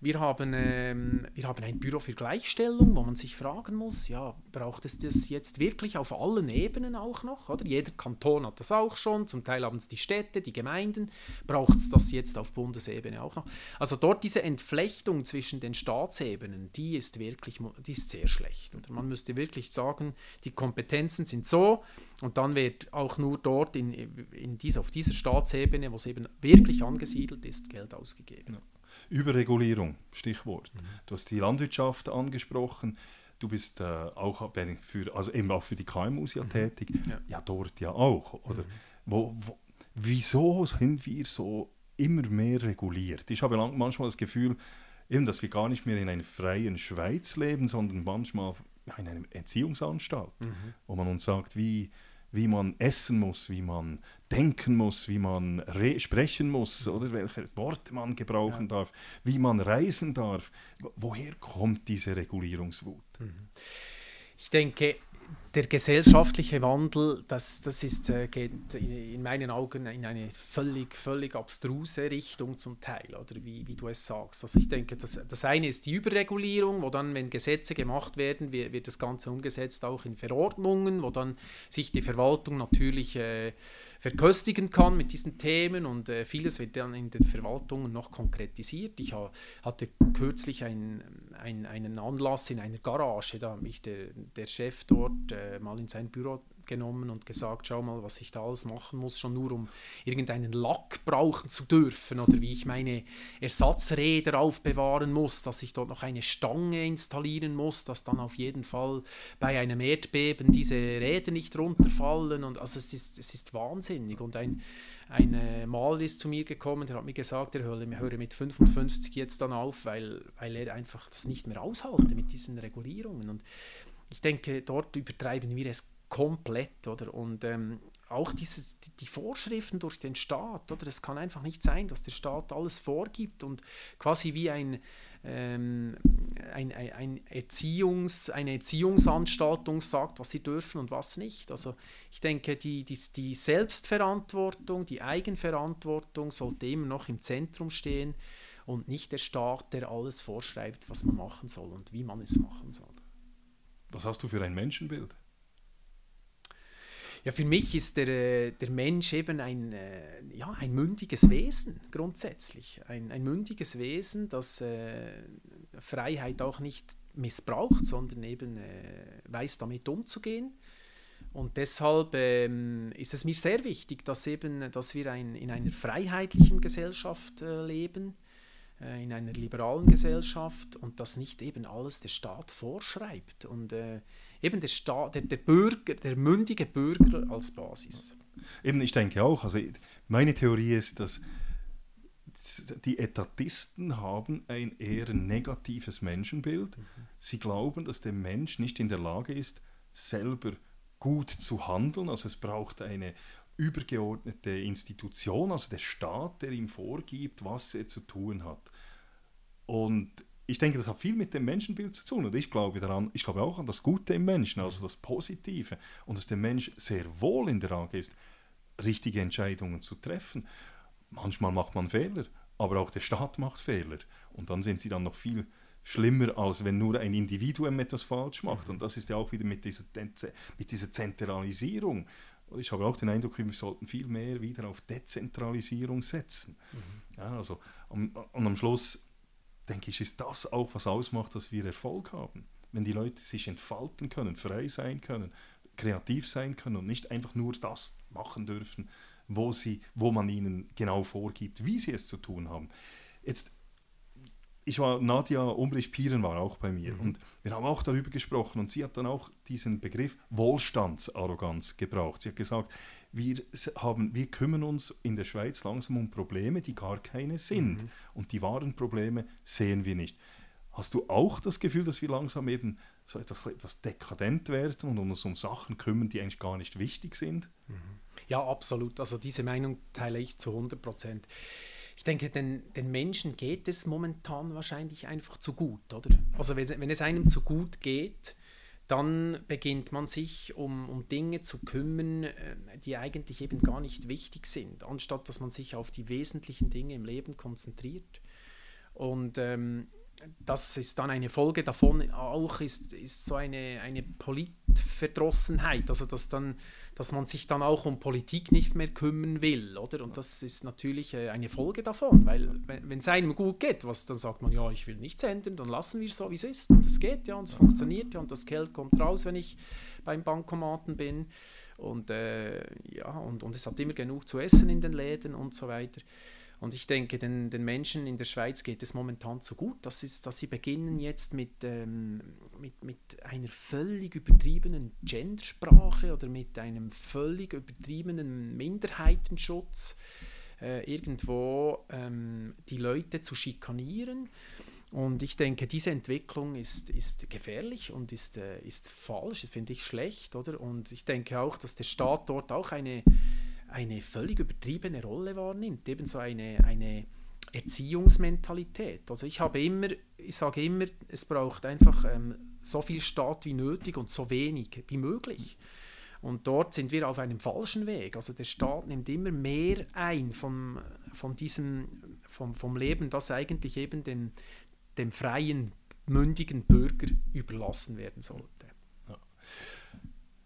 Wir haben, ähm, wir haben ein Büro für Gleichstellung, wo man sich fragen muss, ja, braucht es das jetzt wirklich auf allen Ebenen auch noch? Oder? Jeder Kanton hat das auch schon, zum Teil haben es die Städte, die Gemeinden, braucht es das jetzt auf Bundesebene auch noch? Also dort diese Entflechtung zwischen den Staatsebenen, die ist wirklich, die ist sehr schlecht. Und man müsste wirklich sagen, die Kompetenzen sind so und dann wird auch nur dort in, in dies, auf dieser Staatsebene, wo es eben wirklich angesiedelt ist, Geld ausgegeben. Ja. Überregulierung, Stichwort. Mhm. Du hast die Landwirtschaft angesprochen. du bist äh, auch für, also eben auch für die KMUs ja mhm. tätig, ja. ja. dort ja auch, oder? Mhm. Wo, wo, wieso sind wir so immer mehr reguliert? Ich habe manchmal das Gefühl, eben, dass wir gar nicht mehr in einer freien Schweiz leben, sondern manchmal in einer Entziehungsanstalt, mhm. wo man uns sagt, wie, wie man essen muss, wie man denken muss, wie man sprechen muss oder welche Worte man gebrauchen ja. darf, wie man reisen darf. Woher kommt diese Regulierungswut? Mhm. Ich denke, der gesellschaftliche Wandel, das, das ist, äh, geht in meinen Augen in eine völlig, völlig abstruse Richtung zum Teil, oder wie, wie du es sagst. Also ich denke, das, das eine ist die Überregulierung, wo dann, wenn Gesetze gemacht werden, wird, wird das Ganze umgesetzt auch in Verordnungen, wo dann sich die Verwaltung natürlich äh, verköstigen kann mit diesen Themen und äh, vieles wird dann in den Verwaltungen noch konkretisiert. Ich ha, hatte kürzlich ein, ein, einen Anlass in einer Garage, da hat mich der, der Chef dort äh, mal in sein Büro genommen und gesagt, schau mal, was ich da alles machen muss, schon nur um irgendeinen Lack brauchen zu dürfen oder wie ich meine Ersatzräder aufbewahren muss, dass ich dort noch eine Stange installieren muss, dass dann auf jeden Fall bei einem Erdbeben diese Räder nicht runterfallen und also es ist, es ist wahnsinnig. Und ein, ein äh, Maler ist zu mir gekommen, der hat mir gesagt, er höre, mit 55 jetzt dann auf, weil, weil er einfach das nicht mehr aushalte mit diesen Regulierungen. Und ich denke, dort übertreiben wir es komplett, oder? Und ähm, auch dieses, die, Vorschriften durch den Staat, oder? Es kann einfach nicht sein, dass der Staat alles vorgibt und quasi wie ein, ähm, ein, ein Erziehungs, eine Erziehungsanstaltung sagt, was sie dürfen und was nicht. Also ich denke, die, die, die Selbstverantwortung, die Eigenverantwortung sollte immer noch im Zentrum stehen und nicht der Staat, der alles vorschreibt, was man machen soll und wie man es machen soll. Was hast du für ein Menschenbild? Ja, für mich ist der, äh, der Mensch eben ein, äh, ja, ein mündiges Wesen grundsätzlich. Ein, ein mündiges Wesen, das äh, Freiheit auch nicht missbraucht, sondern eben äh, weiß damit umzugehen. Und deshalb ähm, ist es mir sehr wichtig, dass, eben, dass wir ein, in einer freiheitlichen Gesellschaft äh, leben, äh, in einer liberalen Gesellschaft und dass nicht eben alles der Staat vorschreibt. Und eben der, Staat, der, der Bürger, der mündige Bürger als Basis. Eben, ich denke auch. Also meine Theorie ist, dass die Etatisten haben ein eher negatives Menschenbild. Mhm. Sie glauben, dass der Mensch nicht in der Lage ist, selber gut zu handeln. Also es braucht eine übergeordnete Institution, also der Staat, der ihm vorgibt, was er zu tun hat. Und ich denke, das hat viel mit dem Menschenbild zu tun. Und ich glaube daran, ich glaube auch an das Gute im Menschen, also das Positive. Und dass der Mensch sehr wohl in der Lage ist, richtige Entscheidungen zu treffen. Manchmal macht man Fehler, aber auch der Staat macht Fehler. Und dann sind sie dann noch viel schlimmer, als wenn nur ein Individuum etwas falsch macht. Und das ist ja auch wieder mit dieser, mit dieser Zentralisierung. Ich habe auch den Eindruck, wir sollten viel mehr wieder auf Dezentralisierung setzen. Mhm. Ja, also, und, und am Schluss denke ich, ist das auch, was ausmacht, dass wir Erfolg haben. Wenn die Leute sich entfalten können, frei sein können, kreativ sein können und nicht einfach nur das machen dürfen, wo, sie, wo man ihnen genau vorgibt, wie sie es zu tun haben. Jetzt, ich war, Nadja Umbrich-Pieren war auch bei mir mhm. und wir haben auch darüber gesprochen und sie hat dann auch diesen Begriff Wohlstandsarroganz gebraucht. Sie hat gesagt, wir, haben, wir kümmern uns in der Schweiz langsam um Probleme, die gar keine sind. Mhm. Und die wahren Probleme sehen wir nicht. Hast du auch das Gefühl, dass wir langsam eben so etwas, etwas dekadent werden und uns um Sachen kümmern, die eigentlich gar nicht wichtig sind? Mhm. Ja, absolut. Also diese Meinung teile ich zu 100 Prozent. Ich denke, den, den Menschen geht es momentan wahrscheinlich einfach zu gut, oder? Also wenn, wenn es einem zu gut geht, dann beginnt man sich um, um Dinge zu kümmern, äh, die eigentlich eben gar nicht wichtig sind, anstatt dass man sich auf die wesentlichen Dinge im Leben konzentriert. Und ähm, das ist dann eine Folge davon auch, ist, ist so eine, eine Politverdrossenheit, also dass dann dass man sich dann auch um Politik nicht mehr kümmern will, oder? Und das ist natürlich äh, eine Folge davon, weil wenn es einem gut geht, was, dann sagt man, ja, ich will nichts ändern, dann lassen wir es so, wie es ist. Und es geht ja und es funktioniert ja und das Geld kommt raus, wenn ich beim Bankomaten bin. Und, äh, ja, und, und es hat immer genug zu essen in den Läden und so weiter. Und ich denke, den, den Menschen in der Schweiz geht es momentan so gut, dass, es, dass sie beginnen jetzt mit, ähm, mit, mit einer völlig übertriebenen Gendersprache oder mit einem völlig übertriebenen Minderheitenschutz äh, irgendwo ähm, die Leute zu schikanieren. Und ich denke, diese Entwicklung ist, ist gefährlich und ist, äh, ist falsch, das finde ich schlecht, oder? Und ich denke auch, dass der Staat dort auch eine eine völlig übertriebene Rolle wahrnimmt, ebenso eine, eine Erziehungsmentalität. Also ich habe immer, ich sage immer, es braucht einfach ähm, so viel Staat wie nötig und so wenig wie möglich. Und dort sind wir auf einem falschen Weg. Also der Staat nimmt immer mehr ein vom, von diesem, vom, vom Leben, das eigentlich eben dem, dem freien, mündigen Bürger überlassen werden sollte.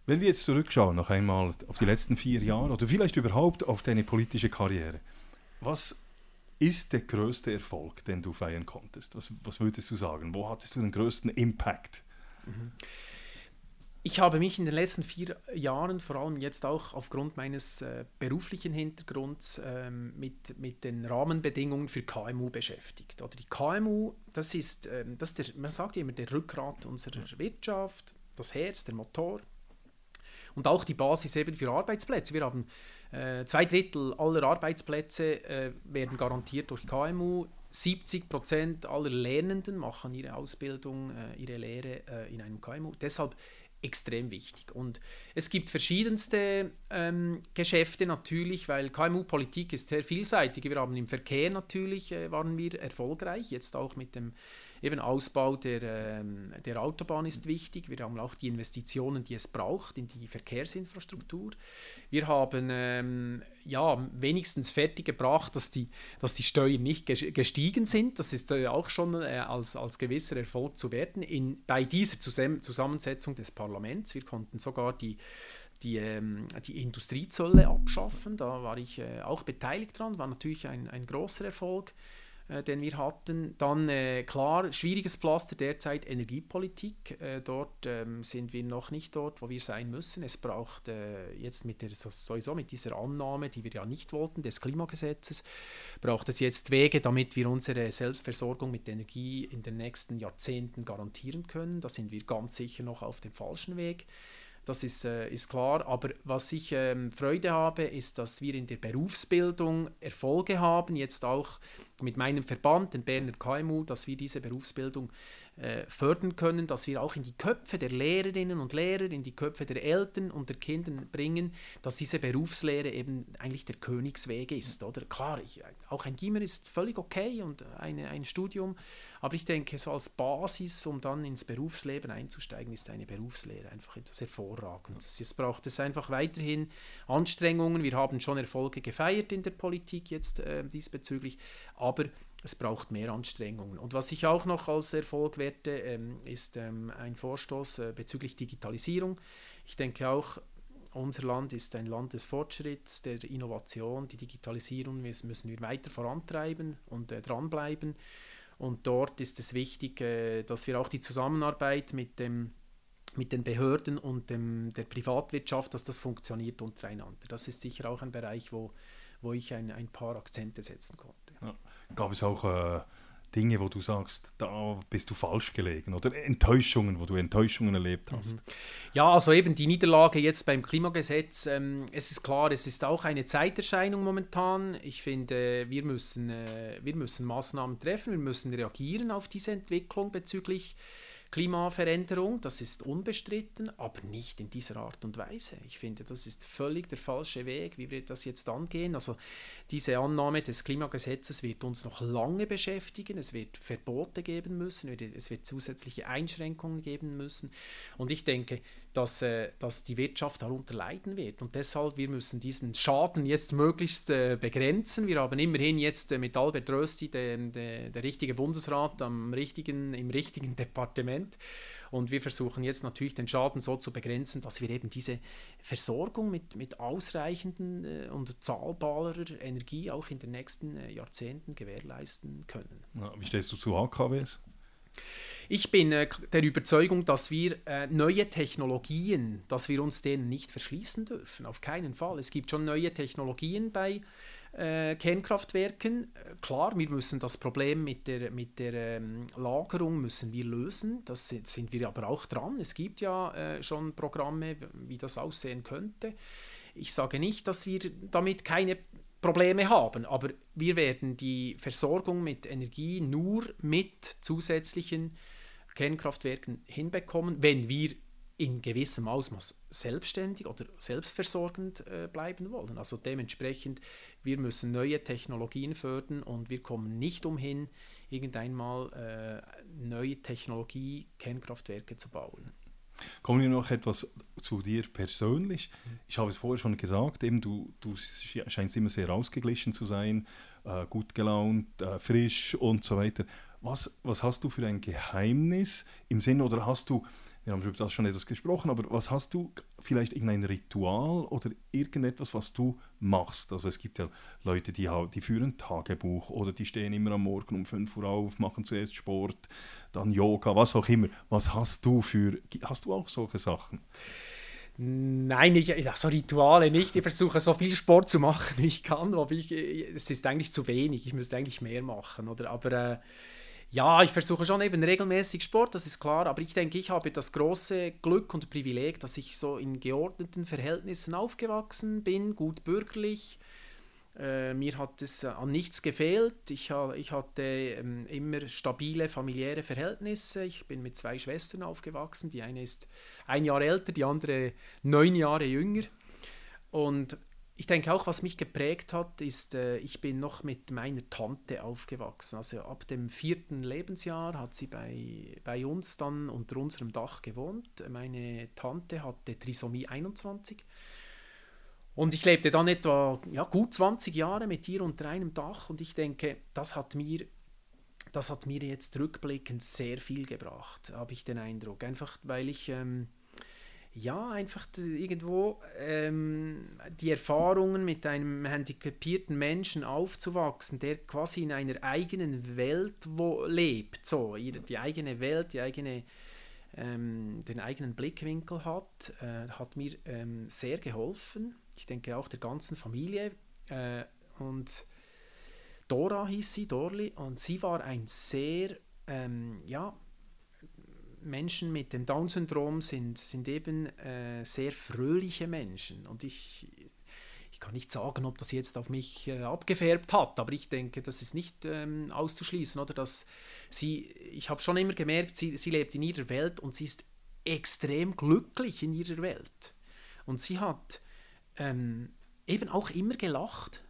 Wenn wir jetzt zurückschauen, noch einmal auf die letzten vier Jahre oder vielleicht überhaupt auf deine politische Karriere, was ist der größte Erfolg, den du feiern konntest? Was, was würdest du sagen? Wo hattest du den größten Impact? Ich habe mich in den letzten vier Jahren, vor allem jetzt auch aufgrund meines äh, beruflichen Hintergrunds, ähm, mit, mit den Rahmenbedingungen für KMU beschäftigt. Oder die KMU, das ist, ähm, das ist der, man sagt immer, der Rückgrat unserer Wirtschaft, das Herz, der Motor und auch die Basis eben für Arbeitsplätze. Wir haben äh, zwei Drittel aller Arbeitsplätze äh, werden garantiert durch KMU. 70 Prozent aller Lernenden machen ihre Ausbildung, äh, ihre Lehre äh, in einem KMU. Deshalb extrem wichtig. Und es gibt verschiedenste ähm, Geschäfte natürlich, weil KMU-Politik ist sehr vielseitig. Wir haben im Verkehr natürlich, äh, waren wir erfolgreich, jetzt auch mit dem eben Ausbau der, ähm, der Autobahn ist wichtig. Wir haben auch die Investitionen, die es braucht in die Verkehrsinfrastruktur. Wir haben ähm, ja, wenigstens fertiggebracht, dass die, dass die Steuern nicht gestiegen sind. Das ist äh, auch schon äh, als, als gewisser Erfolg zu werten in, bei dieser Zusammensetzung des Parlaments. Wir konnten sogar die die, ähm, die Industriezölle abschaffen. Da war ich äh, auch beteiligt dran, war natürlich ein, ein großer Erfolg äh, den wir hatten. Dann äh, klar, schwieriges Pflaster derzeit Energiepolitik. Äh, dort ähm, sind wir noch nicht dort, wo wir sein müssen. Es braucht äh, jetzt mit der, sowieso mit dieser Annahme, die wir ja nicht wollten, des Klimagesetzes, braucht es jetzt Wege, damit wir unsere Selbstversorgung mit Energie in den nächsten Jahrzehnten garantieren können. Da sind wir ganz sicher noch auf dem falschen Weg. Das ist, äh, ist klar. Aber was ich ähm, Freude habe, ist, dass wir in der Berufsbildung Erfolge haben. Jetzt auch mit meinem Verband, den Berner KMU, dass wir diese Berufsbildung äh, fördern können, dass wir auch in die Köpfe der Lehrerinnen und Lehrer, in die Köpfe der Eltern und der Kinder bringen, dass diese Berufslehre eben eigentlich der Königsweg ist. Oder klar, ich, auch ein Gimmer ist völlig okay und eine, ein Studium, aber ich denke, so als Basis, um dann ins Berufsleben einzusteigen, ist eine Berufslehre einfach etwas Hervorragendes. Jetzt braucht es einfach weiterhin Anstrengungen. Wir haben schon Erfolge gefeiert in der Politik jetzt äh, diesbezüglich, aber es braucht mehr Anstrengungen. Und was ich auch noch als Erfolg werte, ähm, ist ähm, ein Vorstoß äh, bezüglich Digitalisierung. Ich denke auch, unser Land ist ein Land des Fortschritts, der Innovation, die Digitalisierung müssen wir weiter vorantreiben und äh, dranbleiben. Und dort ist es wichtig, äh, dass wir auch die Zusammenarbeit mit, dem, mit den Behörden und dem, der Privatwirtschaft, dass das funktioniert untereinander. Das ist sicher auch ein Bereich, wo, wo ich ein, ein paar Akzente setzen konnte. Ja. Gab es auch äh, Dinge, wo du sagst, da bist du falsch gelegen oder Enttäuschungen, wo du Enttäuschungen erlebt hast? Mhm. Ja, also eben die Niederlage jetzt beim Klimagesetz, ähm, es ist klar, es ist auch eine Zeiterscheinung momentan. Ich finde, wir müssen, äh, wir müssen Maßnahmen treffen, wir müssen reagieren auf diese Entwicklung bezüglich Klimaveränderung, das ist unbestritten, aber nicht in dieser Art und Weise. Ich finde, das ist völlig der falsche Weg, wie wir das jetzt angehen. Also diese Annahme des Klimagesetzes wird uns noch lange beschäftigen. Es wird Verbote geben müssen, es wird zusätzliche Einschränkungen geben müssen. Und ich denke, dass, äh, dass die Wirtschaft darunter leiden wird. Und deshalb, wir müssen diesen Schaden jetzt möglichst äh, begrenzen. Wir haben immerhin jetzt äh, mit Albert Rösti den, der, der richtige Bundesrat am richtigen, im richtigen Departement. Und wir versuchen jetzt natürlich den Schaden so zu begrenzen, dass wir eben diese Versorgung mit, mit ausreichenden äh, und zahlbarer Energie auch in den nächsten äh, Jahrzehnten gewährleisten können. Ja, wie stehst du zu AKWs? Ich bin äh, der Überzeugung, dass wir äh, neue Technologien, dass wir uns denen nicht verschließen dürfen. Auf keinen Fall. Es gibt schon neue Technologien bei äh, Kernkraftwerken. Klar, wir müssen das Problem mit der, mit der ähm, Lagerung müssen wir lösen. Das sind, sind, wir aber auch dran. Es gibt ja äh, schon Programme, wie das aussehen könnte. Ich sage nicht, dass wir damit keine Probleme haben, aber wir werden die Versorgung mit Energie nur mit zusätzlichen Kernkraftwerken hinbekommen, wenn wir in gewissem Ausmaß selbstständig oder selbstversorgend äh, bleiben wollen. Also dementsprechend, wir müssen neue Technologien fördern und wir kommen nicht umhin, irgendeinmal äh, neue Technologie, Kernkraftwerke zu bauen. Kommen wir noch etwas zu dir persönlich. Ich habe es vorher schon gesagt, eben du, du scheinst immer sehr ausgeglichen zu sein, äh, gut gelaunt, äh, frisch und so weiter. Was, was hast du für ein Geheimnis im Sinne oder hast du wir haben über das schon etwas gesprochen, aber was hast du, vielleicht irgendein Ritual oder irgendetwas, was du machst? Also es gibt ja Leute, die, die führen Tagebuch oder die stehen immer am Morgen um 5 Uhr auf, machen zuerst Sport, dann Yoga, was auch immer. Was hast du für, hast du auch solche Sachen? Nein, ich, so Rituale nicht. Ich versuche so viel Sport zu machen, wie ich kann, aber ich, es ist eigentlich zu wenig. Ich müsste eigentlich mehr machen. Oder? Aber äh, ja, ich versuche schon eben regelmäßig Sport, das ist klar, aber ich denke, ich habe das große Glück und Privileg, dass ich so in geordneten Verhältnissen aufgewachsen bin, gut bürgerlich. Äh, mir hat es an nichts gefehlt. Ich, ha, ich hatte ähm, immer stabile familiäre Verhältnisse. Ich bin mit zwei Schwestern aufgewachsen. Die eine ist ein Jahr älter, die andere neun Jahre jünger. Und ich denke auch, was mich geprägt hat, ist, äh, ich bin noch mit meiner Tante aufgewachsen. Also ab dem vierten Lebensjahr hat sie bei, bei uns dann unter unserem Dach gewohnt. Meine Tante hatte Trisomie 21. Und ich lebte dann etwa ja, gut 20 Jahre mit ihr unter einem Dach und ich denke, das hat mir, das hat mir jetzt rückblickend sehr viel gebracht, habe ich den Eindruck. Einfach weil ich... Ähm, ja, einfach irgendwo ähm, die Erfahrungen mit einem handicapierten Menschen aufzuwachsen, der quasi in einer eigenen Welt wo lebt, so die eigene Welt, die eigene, ähm, den eigenen Blickwinkel hat, äh, hat mir ähm, sehr geholfen. Ich denke auch der ganzen Familie äh, und Dora hieß sie, Dorli, und sie war ein sehr, ähm, ja, Menschen mit dem Down-Syndrom sind, sind eben äh, sehr fröhliche Menschen. Und ich, ich kann nicht sagen, ob das jetzt auf mich äh, abgefärbt hat, aber ich denke, das ist nicht ähm, auszuschließen, oder dass sie, ich habe schon immer gemerkt, sie, sie lebt in ihrer Welt und sie ist extrem glücklich in ihrer Welt. Und sie hat ähm, eben auch immer gelacht.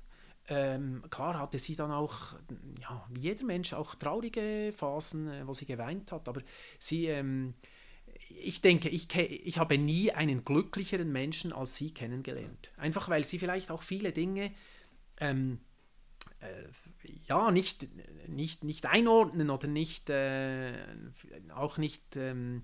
Ähm, klar hatte sie dann auch, ja, wie jeder Mensch, auch traurige Phasen, äh, wo sie geweint hat, aber sie, ähm, ich denke, ich, ich habe nie einen glücklicheren Menschen als sie kennengelernt. Einfach weil sie vielleicht auch viele Dinge ähm, äh, ja, nicht, nicht, nicht einordnen oder nicht, äh, auch nicht ähm,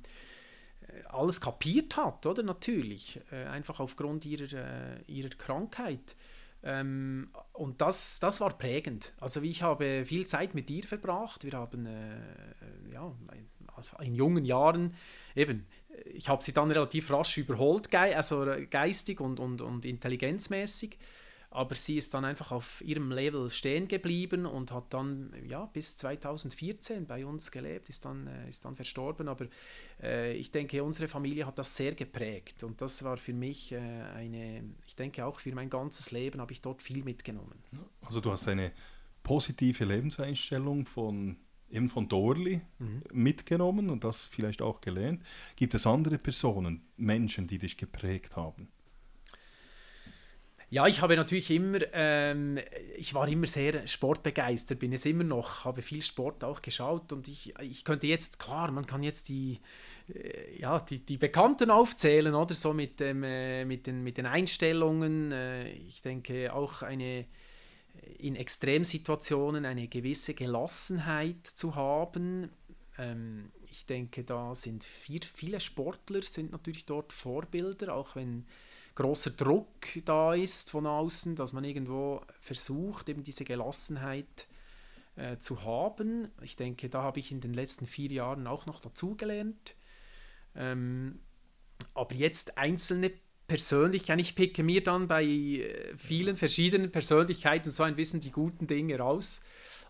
alles kapiert hat, oder natürlich, äh, einfach aufgrund ihrer, äh, ihrer Krankheit. Ähm, und das, das war prägend. Also ich habe viel Zeit mit dir verbracht. Wir haben äh, äh ja, in jungen Jahren eben, ich habe sie dann relativ rasch überholt, also geistig und, und, und intelligenzmäßig aber sie ist dann einfach auf ihrem Level stehen geblieben und hat dann ja, bis 2014 bei uns gelebt, ist dann, äh, ist dann verstorben. Aber äh, ich denke, unsere Familie hat das sehr geprägt und das war für mich äh, eine, ich denke auch für mein ganzes Leben habe ich dort viel mitgenommen. Also du hast eine positive Lebenseinstellung von eben von Dorli mhm. mitgenommen und das vielleicht auch gelernt. Gibt es andere Personen, Menschen, die dich geprägt haben? Ja, ich habe natürlich immer, ähm, ich war immer sehr sportbegeistert, bin es immer noch, habe viel Sport auch geschaut und ich, ich könnte jetzt, klar, man kann jetzt die, äh, ja, die, die Bekannten aufzählen, oder so mit, ähm, äh, mit, den, mit den Einstellungen. Äh, ich denke auch eine, in Extremsituationen eine gewisse Gelassenheit zu haben. Ähm, ich denke, da sind vier, viele Sportler sind natürlich dort Vorbilder, auch wenn großer Druck da ist von außen, dass man irgendwo versucht, eben diese Gelassenheit äh, zu haben. Ich denke, da habe ich in den letzten vier Jahren auch noch dazugelernt. Ähm, aber jetzt einzelne Persönlichkeit. Ich picke mir dann bei äh, vielen verschiedenen Persönlichkeiten so ein bisschen die guten Dinge raus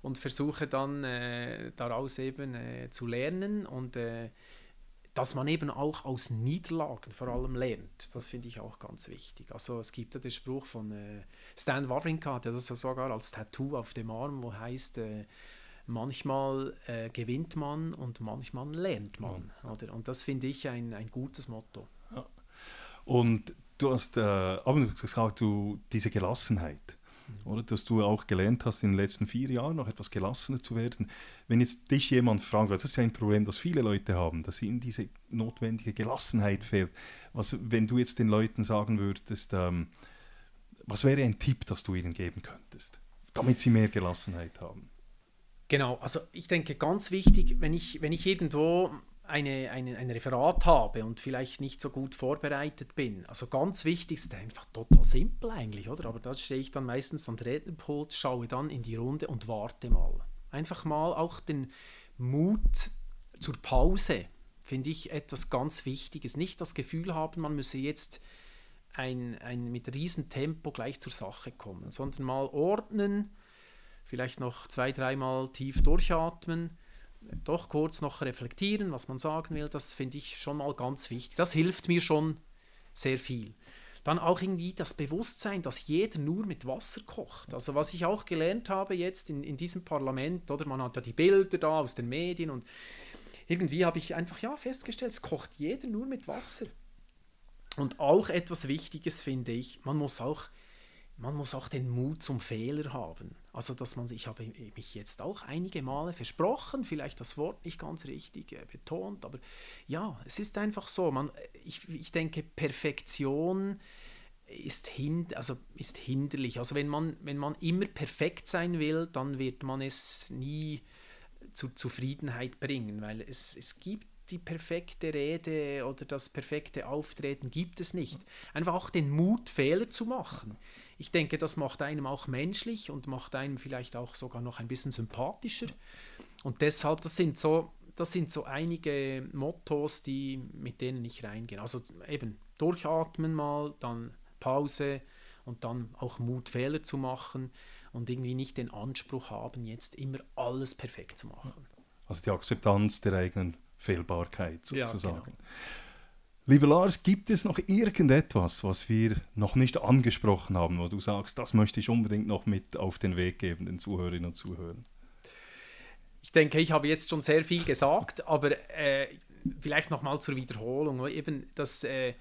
und versuche dann äh, daraus eben äh, zu lernen und äh, dass man eben auch aus Niederlagen vor allem lernt. Das finde ich auch ganz wichtig. Also es gibt ja den Spruch von äh, Stan Wawrinka, der das ja sogar als Tattoo auf dem Arm, wo heißt, äh, manchmal äh, gewinnt man und manchmal lernt man. Oder? Und das finde ich ein, ein gutes Motto. Ja. Und du hast äh, aber gesagt, du, diese Gelassenheit. Oder, dass du auch gelernt hast, in den letzten vier Jahren noch etwas gelassener zu werden. Wenn jetzt dich jemand fragt, das ist ja ein Problem, das viele Leute haben, dass ihnen diese notwendige Gelassenheit fehlt. Was, wenn du jetzt den Leuten sagen würdest, ähm, was wäre ein Tipp, das du ihnen geben könntest, damit sie mehr Gelassenheit haben? Genau, also ich denke ganz wichtig, wenn ich, wenn ich irgendwo eine, eine, ein Referat habe und vielleicht nicht so gut vorbereitet bin, also ganz wichtig ist einfach total simpel eigentlich, oder? Aber da stehe ich dann meistens am Rednerpult, schaue dann in die Runde und warte mal. Einfach mal auch den Mut zur Pause, finde ich etwas ganz Wichtiges. Nicht das Gefühl haben, man müsse jetzt ein, ein, mit Riesentempo gleich zur Sache kommen, sondern mal ordnen, vielleicht noch zwei, dreimal tief durchatmen, doch kurz noch reflektieren, was man sagen will, das finde ich schon mal ganz wichtig. Das hilft mir schon sehr viel. Dann auch irgendwie das Bewusstsein, dass jeder nur mit Wasser kocht. Also was ich auch gelernt habe jetzt in, in diesem Parlament, oder man hat ja die Bilder da aus den Medien und irgendwie habe ich einfach ja festgestellt, es kocht jeder nur mit Wasser. Und auch etwas Wichtiges finde ich, man muss auch man muss auch den Mut zum Fehler haben. Also, dass man, ich habe mich jetzt auch einige Male versprochen, vielleicht das Wort nicht ganz richtig äh, betont, aber ja, es ist einfach so. Man, ich, ich denke, Perfektion ist, hind, also ist hinderlich. Also, wenn man, wenn man immer perfekt sein will, dann wird man es nie zur Zufriedenheit bringen, weil es, es gibt die perfekte Rede oder das perfekte Auftreten gibt es nicht. Einfach auch den Mut, Fehler zu machen ich denke, das macht einem auch menschlich und macht einem vielleicht auch sogar noch ein bisschen sympathischer. Und deshalb, das sind so, das sind so einige Mottos, die, mit denen ich reingehen. Also eben durchatmen mal, dann Pause und dann auch Mut, Fehler zu machen und irgendwie nicht den Anspruch haben, jetzt immer alles perfekt zu machen. Also die Akzeptanz der eigenen Fehlbarkeit sozusagen. Ja, genau. Lieber Lars, gibt es noch irgendetwas, was wir noch nicht angesprochen haben, wo du sagst, das möchte ich unbedingt noch mit auf den Weg geben, den Zuhörerinnen und Zuhörern? Ich denke, ich habe jetzt schon sehr viel gesagt, aber äh, vielleicht nochmal zur Wiederholung. Eben, dass äh,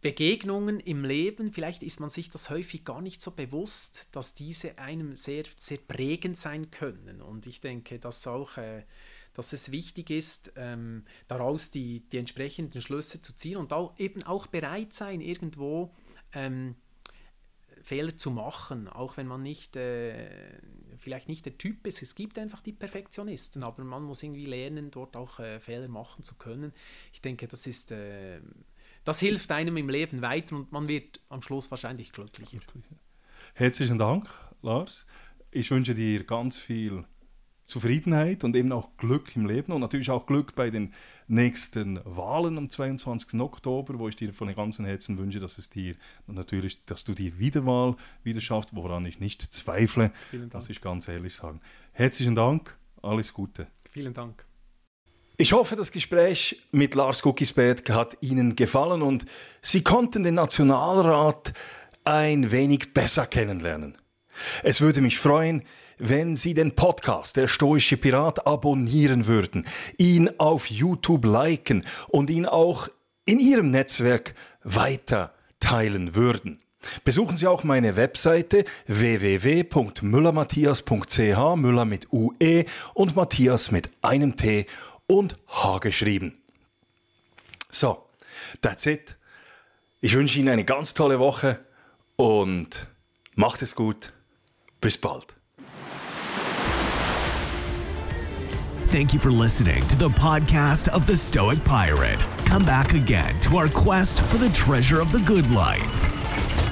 Begegnungen im Leben, vielleicht ist man sich das häufig gar nicht so bewusst, dass diese einem sehr, sehr prägend sein können. Und ich denke, dass auch äh, dass es wichtig ist, ähm, daraus die, die entsprechenden Schlüsse zu ziehen und auch, eben auch bereit sein, irgendwo ähm, Fehler zu machen, auch wenn man nicht, äh, vielleicht nicht der Typ ist. Es gibt einfach die Perfektionisten, aber man muss irgendwie lernen, dort auch äh, Fehler machen zu können. Ich denke, das ist, äh, das hilft einem im Leben weiter und man wird am Schluss wahrscheinlich glücklicher. Herzlichen Dank, Lars. Ich wünsche dir ganz viel Zufriedenheit und eben auch Glück im Leben und natürlich auch Glück bei den nächsten Wahlen am 22. Oktober, wo ich dir von ganzem Herzen wünsche, dass es dir natürlich, dass du die Wiederwahl wieder schaffst, woran ich nicht zweifle, muss ich ganz ehrlich sagen. Herzlichen Dank, alles Gute. Vielen Dank. Ich hoffe, das Gespräch mit Lars Guckisberg hat Ihnen gefallen und Sie konnten den Nationalrat ein wenig besser kennenlernen. Es würde mich freuen, wenn Sie den Podcast Der Stoische Pirat abonnieren würden, ihn auf YouTube liken und ihn auch in Ihrem Netzwerk weiter teilen würden. Besuchen Sie auch meine Webseite www.müllermatthias.ch, Müller mit UE und Matthias mit einem T und H geschrieben. So, that's it. Ich wünsche Ihnen eine ganz tolle Woche und macht es gut. Bis bald. Thank you for listening to the podcast of the Stoic Pirate. Come back again to our quest for the treasure of the good life.